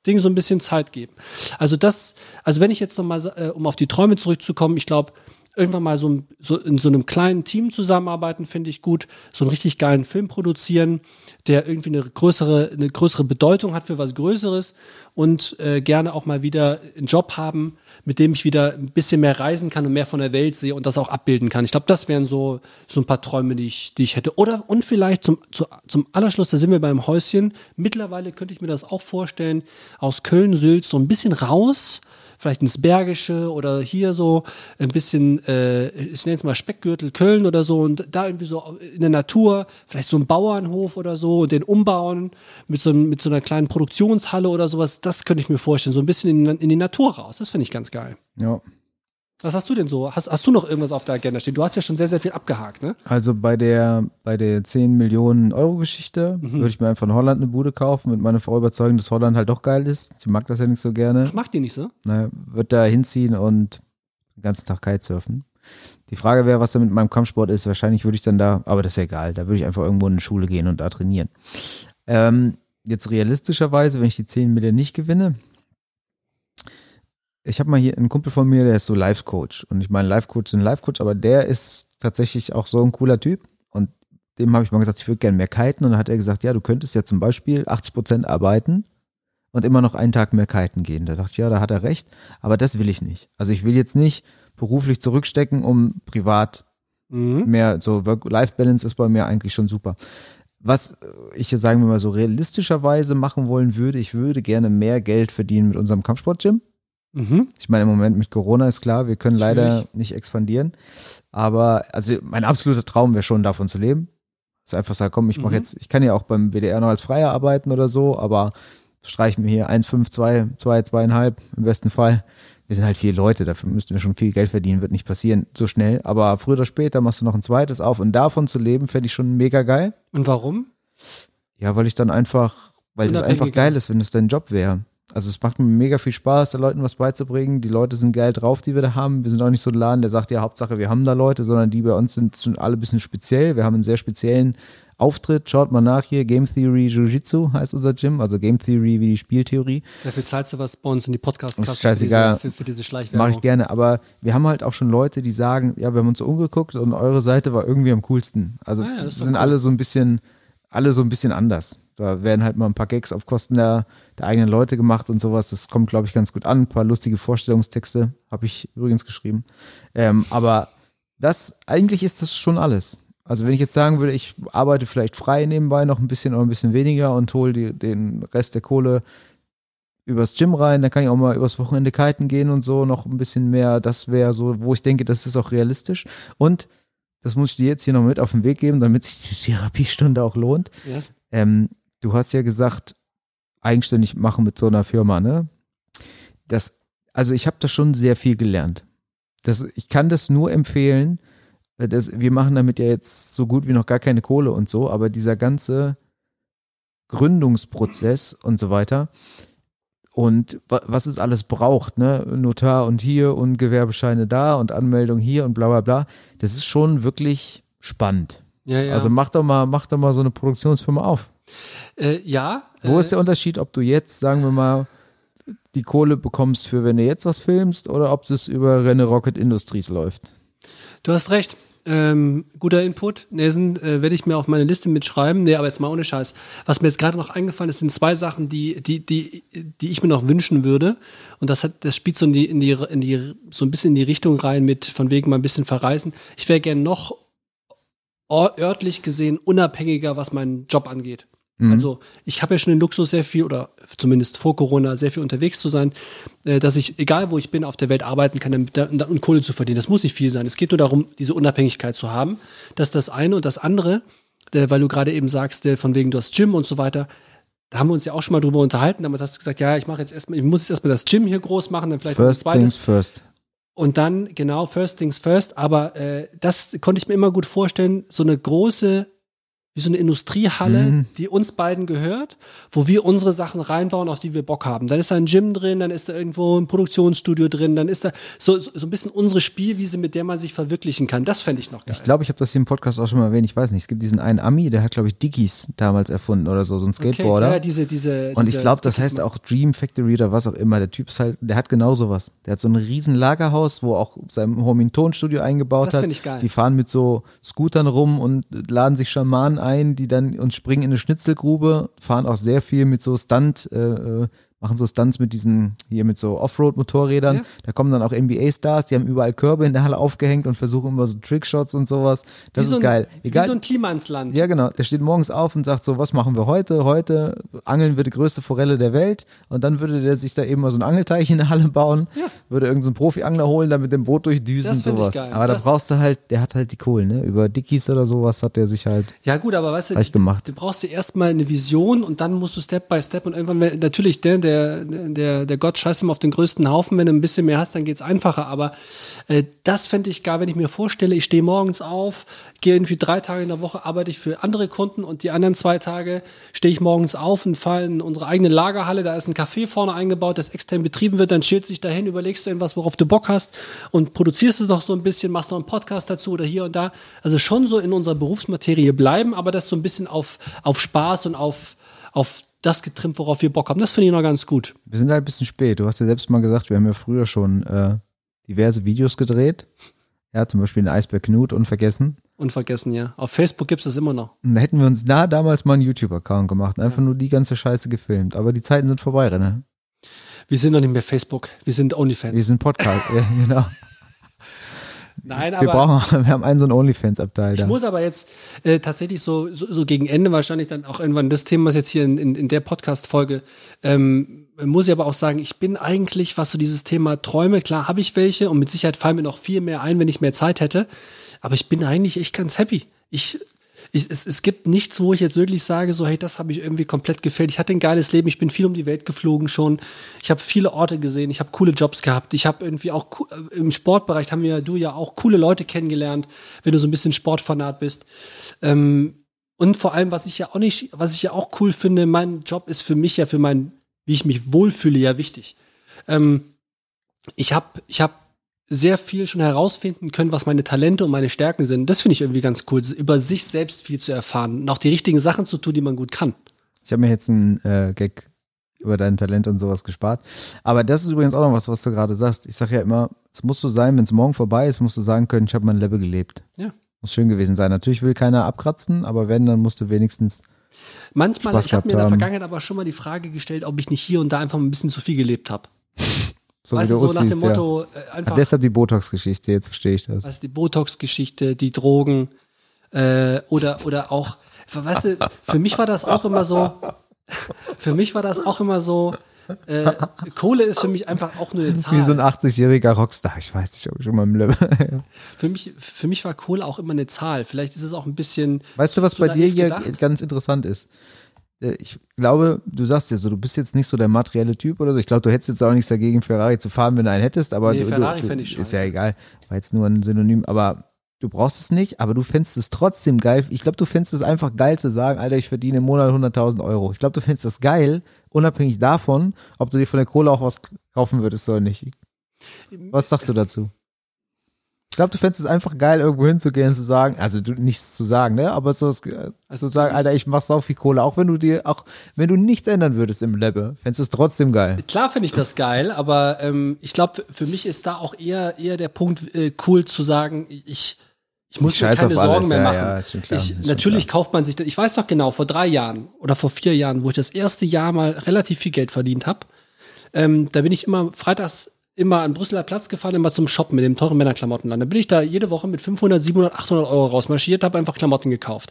Ding so ein bisschen Zeit geben. Also das, also wenn ich jetzt nochmal, äh, um auf die Träume zurückzukommen, ich glaube, irgendwann mal so, so in so einem kleinen Team zusammenarbeiten, finde ich gut. So einen richtig geilen Film produzieren, der irgendwie eine größere, eine größere Bedeutung hat für was Größeres und äh, gerne auch mal wieder einen Job haben, mit dem ich wieder ein bisschen mehr reisen kann und mehr von der Welt sehe und das auch abbilden kann. Ich glaube, das wären so, so ein paar Träume, die ich, die ich hätte. Oder und vielleicht zum, zu, zum Allerschluss, da sind wir beim Häuschen. Mittlerweile könnte ich mir das auch vorstellen, aus Köln-Sülz so ein bisschen raus, vielleicht ins Bergische oder hier so ein bisschen, äh, ich nenne es mal Speckgürtel Köln oder so und da irgendwie so in der Natur, vielleicht so ein Bauernhof oder so und den umbauen mit so, mit so einer kleinen Produktionshalle oder sowas, das könnte ich mir vorstellen, so ein bisschen in, in die Natur raus, das finde ich ganz geil. Ja. Was hast du denn so? Hast, hast du noch irgendwas auf der Agenda stehen? Du hast ja schon sehr, sehr viel abgehakt, ne? Also bei der, bei der 10 Millionen Euro Geschichte Mhm. würde ich mir einfach in Holland eine Bude kaufen, mit meiner Frau überzeugen, dass Holland halt doch geil ist. Sie mag das ja nicht so gerne. Macht die nicht so? Ne, wird da hinziehen und den ganzen Tag Kitesurfen. Die Frage wäre, was da mit meinem Kampfsport ist. Wahrscheinlich würde ich dann da, aber das ist ja egal, da würde ich einfach irgendwo in eine Schule gehen und da trainieren. Ähm, jetzt realistischerweise, wenn ich die 10 Millionen nicht gewinne, ich habe mal hier einen Kumpel von mir, der ist so Life-Coach. Und ich meine, Life-Coach sind Life-Coach, aber der ist tatsächlich auch so ein cooler Typ. Und dem habe ich mal gesagt, ich würde gerne mehr kiten. Und dann hat er gesagt, ja, du könntest ja zum Beispiel 80 Prozent arbeiten und immer noch einen Tag mehr kiten gehen. Da dachte ich, ja, da hat er recht. Aber das will ich nicht. Also ich will jetzt nicht beruflich zurückstecken, um privat Mhm. mehr, so Work-Life-Balance ist bei mir eigentlich schon super. Was ich jetzt sagen wir mal so realistischerweise machen wollen würde, ich würde gerne mehr Geld verdienen mit unserem Kampfsport-Gym. Mhm. Ich meine, im Moment mit Corona ist klar, wir können leider Schwierig. nicht expandieren. Aber also mein absoluter Traum wäre schon davon zu leben. Ist einfach sagen, komm, ich mache Mhm. jetzt, ich kann ja auch beim WDR noch als Freier arbeiten oder so, aber streich mir hier 1,5, 2, 2, 2,5 im besten Fall wir sind halt vier Leute, dafür müssten wir schon viel Geld verdienen, wird nicht passieren so schnell. Aber früher oder später machst du noch ein zweites auf und davon zu leben, fände ich schon mega geil. Und warum? Ja, weil ich dann einfach, weil es einfach geil ist, wenn es dein Job wäre. Also es macht mir mega viel Spaß, den Leuten was beizubringen. Die Leute sind geil drauf, die wir da haben. Wir sind auch nicht so ein Laden, der sagt, ja, Hauptsache wir haben da Leute, sondern die bei uns sind schon alle ein bisschen speziell. Wir haben einen sehr speziellen Auftritt. Schaut mal nach hier. Game Theory Jiu-Jitsu heißt unser Gym. Also Game Theory wie die Spieltheorie. Dafür zahlst du was bei uns in die podcast Ist scheißegal. Für, diese- für, für diese Schleichwerbung. Mache ich gerne, aber wir haben halt auch schon Leute, die sagen, ja, wir haben uns so umgeguckt und eure Seite war irgendwie am coolsten. Also Ah ja, das sind cool. alle so ein bisschen, alle so ein bisschen anders. Da werden halt mal ein paar Gags auf Kosten der, der eigenen Leute gemacht und sowas. Das kommt, glaube ich, ganz gut an. Ein paar lustige Vorstellungstexte habe ich übrigens geschrieben. Ähm, aber das, eigentlich ist das schon alles. Also wenn ich jetzt sagen würde, ich arbeite vielleicht frei nebenbei noch ein bisschen oder ein bisschen weniger und hole die- den Rest der Kohle übers Gym rein, dann kann ich auch mal übers Wochenende kiten gehen und so noch ein bisschen mehr. Das wäre so, wo ich denke, das ist auch realistisch. Und das muss ich dir jetzt hier noch mit auf den Weg geben, damit sich die Therapiestunde auch lohnt. Ja. Ähm, du hast ja gesagt, eigenständig machen mit so einer Firma, ne? Das, also ich habe da schon sehr viel gelernt. Das, ich kann das nur empfehlen. äh, Das, wir machen damit ja jetzt so gut wie noch gar keine Kohle und so, aber dieser ganze Gründungsprozess und so weiter und wa- was es alles braucht, ne? Notar und hier und Gewerbescheine da und Anmeldung hier und bla bla bla, das ist schon wirklich spannend. ja, ja. Also mach doch mal, mach doch mal so eine Produktionsfirma auf. Äh, ja. Wo äh, ist der Unterschied, ob du jetzt, sagen wir mal, die Kohle bekommst für, wenn du jetzt was filmst, oder ob das über Renne Rocket Industries läuft? Du hast recht. Ähm, guter Input. Nesen äh, werde ich mir auf meine Liste mitschreiben. Nee, aber jetzt mal ohne Scheiß. Was mir jetzt gerade noch eingefallen ist, sind zwei Sachen, die, die, die, die ich mir noch wünschen würde. Und das hat, das spielt so in die, in die, in die, so ein bisschen in die Richtung rein mit von wegen mal ein bisschen verreisen. Ich wäre gern noch örtlich gesehen unabhängiger, was meinen Job angeht. Also ich habe ja schon den Luxus sehr viel oder zumindest vor Corona sehr viel unterwegs zu sein, äh, dass ich egal wo ich bin auf der Welt arbeiten kann und Kohle zu verdienen. Das muss nicht viel sein. Es geht nur darum, diese Unabhängigkeit zu haben. Das ist das eine und das andere, äh, weil du gerade eben sagst, äh, von wegen du hast Gym und so weiter. Da haben wir uns ja auch schon mal drüber unterhalten. Damals hast du gesagt, ja, ich mache jetzt erstmal, ich muss jetzt erstmal das Gym hier groß machen, dann vielleicht ein First zweites. things first. Und dann, genau, first things first, aber äh, das konnte ich mir immer gut vorstellen, so eine große, wie so eine Industriehalle, Mhm. die uns beiden gehört, wo wir unsere Sachen reinbauen, auf die wir Bock haben. Dann ist da ein Gym drin, dann ist da irgendwo ein Produktionsstudio drin, dann ist da so, so, so ein bisschen unsere Spielwiese, mit der man sich verwirklichen kann. Das fände ich noch geil. Ich glaube, ich habe das hier im Podcast auch schon mal erwähnt. Ich weiß nicht. Es gibt diesen einen Ami, der hat, glaube ich, Dickies damals erfunden oder so, so ein Skateboarder. Okay, ja, diese, diese, Und ich glaube, das heißt auch Dream Factory oder was auch immer. Der Typ ist halt, der hat genau sowas. Der hat so ein riesen Lagerhaus, wo auch sein Homie ein Tonstudio eingebaut Das hat. find ich geil. Die fahren mit so Scootern rum und laden sich Schamanen ein, die dann und springen in eine Schnitzelgrube, fahren auch sehr viel mit so Stunt, äh, äh, machen so Stunts mit diesen, hier mit so Offroad-Motorrädern. Ja. Da kommen dann auch NBA-Stars, die haben überall Körbe in der Halle aufgehängt und versuchen immer so Trickshots und sowas. Das wie so ist ein, geil. Egal, Wie so ein Klima ins Land. ja, genau. Der steht morgens auf und sagt so, was machen wir heute? Heute angeln wir die größte Forelle der Welt. Und dann würde der sich da eben mal so einen Angelteich in der Halle bauen, Ja. würde irgendein so Profi-Angler holen, dann mit dem Boot durchdüsen und sowas. Aber da Das- brauchst du halt, der hat halt die Kohlen, ne? Über Dickies oder sowas hat der sich halt. Ja, gut, aber weißt du, gemacht. du brauchst dir erstmal eine Vision und dann musst du Step by Step und irgendwann, natürlich, der, der, der, der Gott scheißt ihm auf den größten Haufen, wenn du ein bisschen mehr hast, dann geht's einfacher. Aber äh, das fände ich geil, wenn ich mir vorstelle, ich stehe morgens auf, gehe irgendwie drei Tage in der Woche, arbeite ich für andere Kunden und die anderen zwei Tage stehe ich morgens auf und fahre in unsere eigene Lagerhalle, da ist ein Café vorne eingebaut, das extern betrieben wird, dann chillst dich dahin, überlegst du irgendwas, worauf du Bock hast und produzierst es noch so ein bisschen, machst noch einen Podcast dazu oder hier und da. Also schon so in unserer Berufsmaterie bleiben, aber das so ein bisschen auf, auf Spaß und auf, auf das getrimmt, worauf wir Bock haben. Das finde ich noch ganz gut. Wir sind halt ein bisschen spät. Du hast ja selbst mal gesagt, wir haben ja früher schon äh, diverse Videos gedreht. Ja, zum Beispiel den Eisberg Knut unvergessen. Unvergessen, ja. Auf Facebook gibt es das immer noch. Und da hätten wir uns da damals mal einen YouTube-Account gemacht und einfach nur die ganze Scheiße gefilmt. Aber die Zeiten sind vorbei, René. Wir sind noch nicht mehr Facebook, wir sind OnlyFans. Wir sind Podcast. ja, genau. Nein, Wir aber brauchen, wir haben einen so einen OnlyFans-Abteil ich da. muss aber jetzt äh, tatsächlich so, so, so gegen Ende wahrscheinlich dann auch irgendwann das Thema, was jetzt hier in, in, in der Podcast-Folge, ähm, muss ich aber auch sagen, ich bin eigentlich, was so dieses Thema Träume, klar habe ich welche und mit Sicherheit fallen mir noch viel mehr ein, wenn ich mehr Zeit hätte. Aber ich bin eigentlich echt ganz happy. Ich, Ich, es, es gibt nichts, wo ich jetzt wirklich sage, so, hey, das habe ich irgendwie komplett gefällt. Ich hatte ein geiles Leben, ich bin viel um die Welt geflogen schon. Ich habe viele Orte gesehen, ich habe coole Jobs gehabt. Ich habe irgendwie auch äh, im Sportbereich haben wir du ja auch coole Leute kennengelernt, wenn du so ein bisschen Sportfanat bist. Ähm, und vor allem, was ich ja auch nicht, was ich ja auch cool finde, mein Job ist für mich ja für mein, wie ich mich wohlfühle, ja wichtig. Ähm, ich habe ich hab sehr viel schon herausfinden können, was meine Talente und meine Stärken sind. Das finde ich irgendwie ganz cool, über sich selbst viel zu erfahren und auch die richtigen Sachen zu tun, die man gut kann. Ich habe mir jetzt einen äh, Gag über dein Talent und sowas gespart. Aber das ist übrigens auch noch was, was du gerade sagst. Ich sage ja immer, es muss so sein, wenn es morgen vorbei ist, musst du sagen können, ich habe mein Leben gelebt. Ja. Muss schön gewesen sein. Natürlich will keiner abkratzen, aber wenn, dann musst du wenigstens. Manchmal, Spaß ich habe mir in der. Vergangenheit aber schon mal die Frage gestellt, ob ich nicht hier und da einfach ein bisschen zu viel gelebt habe. So weißt wie du, so nach dem ja. Motto, äh, Ah, einfach, deshalb die Botox-Geschichte, jetzt verstehe ich das. du, die Botox-Geschichte, die Drogen äh, oder, oder auch, weißt du, für mich war das auch immer so, für mich war das auch immer so, äh, Kohle ist für mich einfach auch nur eine Zahl. Wie so ein 80-jähriger Rockstar. Ich weiß nicht, ob ich schon mal im Leben. Für mich, für mich war Kohle auch immer eine Zahl. Vielleicht ist es auch ein bisschen. Weißt du, was bei dir hier gedacht. ganz interessant ist? Äh, Ich glaube, du sagst ja so, du bist jetzt nicht so der materielle Typ oder so. Ich glaube, du hättest jetzt auch nichts dagegen, Ferrari zu fahren, wenn du einen hättest, aber Nee, du, Ferrari du, ich du, ist ja scheiße. egal. War jetzt nur ein Synonym, aber du brauchst es nicht, aber du fändest es trotzdem geil. Ich glaube, du fändest es einfach geil zu sagen, Alter, ich verdiene im Monat 100.000 Euro. Ich glaube, du fändest das geil, unabhängig davon, ob du dir von der Kohle auch was kaufen würdest oder nicht. Was sagst du dazu? Ich glaube, du fändest es einfach geil, irgendwo hinzugehen und zu sagen, also du nichts zu sagen, ne? Aber so das, also sagen, Alter, ich mach sau viel Kohle, auch wenn du dir, auch wenn du nichts ändern würdest im Leben, fändest du es trotzdem geil. Klar finde ich das geil, aber ähm, ich glaube, für mich ist da auch eher, eher der Punkt äh, cool zu sagen, ich, ich muss Ich mir keine auf alles, Sorgen mehr ja, machen. ja, ist schon klar, ich, natürlich kauft man sich, das- ich weiß doch genau, vor drei Jahren oder vor vier Jahren, wo ich das erste Jahr mal relativ viel Geld verdient habe, ähm, da bin ich immer freitags immer an Brüsseler Platz gefahren, immer zum Shoppen mit dem teuren Männerklamottenland. Da bin ich da jede Woche mit 500, 700, 800 Euro rausmarschiert, habe einfach Klamotten gekauft.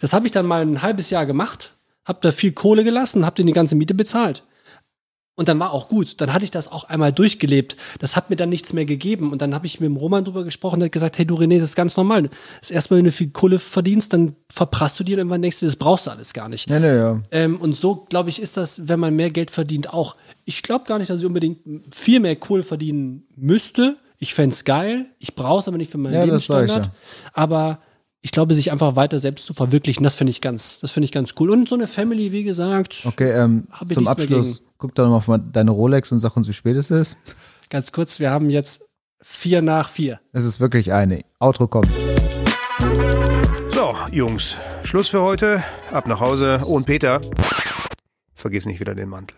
Das habe ich dann mal ein halbes Jahr gemacht, habe da viel Kohle gelassen, habe die ganze Miete bezahlt. Und dann war auch gut. Dann hatte ich das auch einmal durchgelebt. Das hat mir dann nichts mehr gegeben. Und dann habe ich mit dem Roman drüber gesprochen und hat gesagt, hey du René, das ist ganz normal. Das erste Mal, wenn du viel Kohle verdienst, dann verprasst du dir und irgendwann denkst du, das brauchst du alles gar nicht. Ja, ne, ja. Ähm, und so, glaube ich, ist das, wenn man mehr Geld verdient, auch. Ich glaube gar nicht, dass ich unbedingt viel mehr Kohle verdienen müsste. Ich fände es geil. Ich brauche es aber nicht für meinen Ja, das sag ich Lebensstandard. Aber ich glaube, sich einfach weiter selbst zu verwirklichen, das finde ich ganz, das finde ich ganz cool. Und so eine Family, wie gesagt, Okay, ähm, zum Abschluss, guck doch noch mal auf deine Rolex und sag uns, wie spät es ist. ganz kurz, wir haben jetzt vier nach vier. Es ist wirklich eine. Outro kommt. So, Jungs, Schluss für heute. Ab nach Hause. Oh, und Peter, vergiss nicht wieder den Mantel.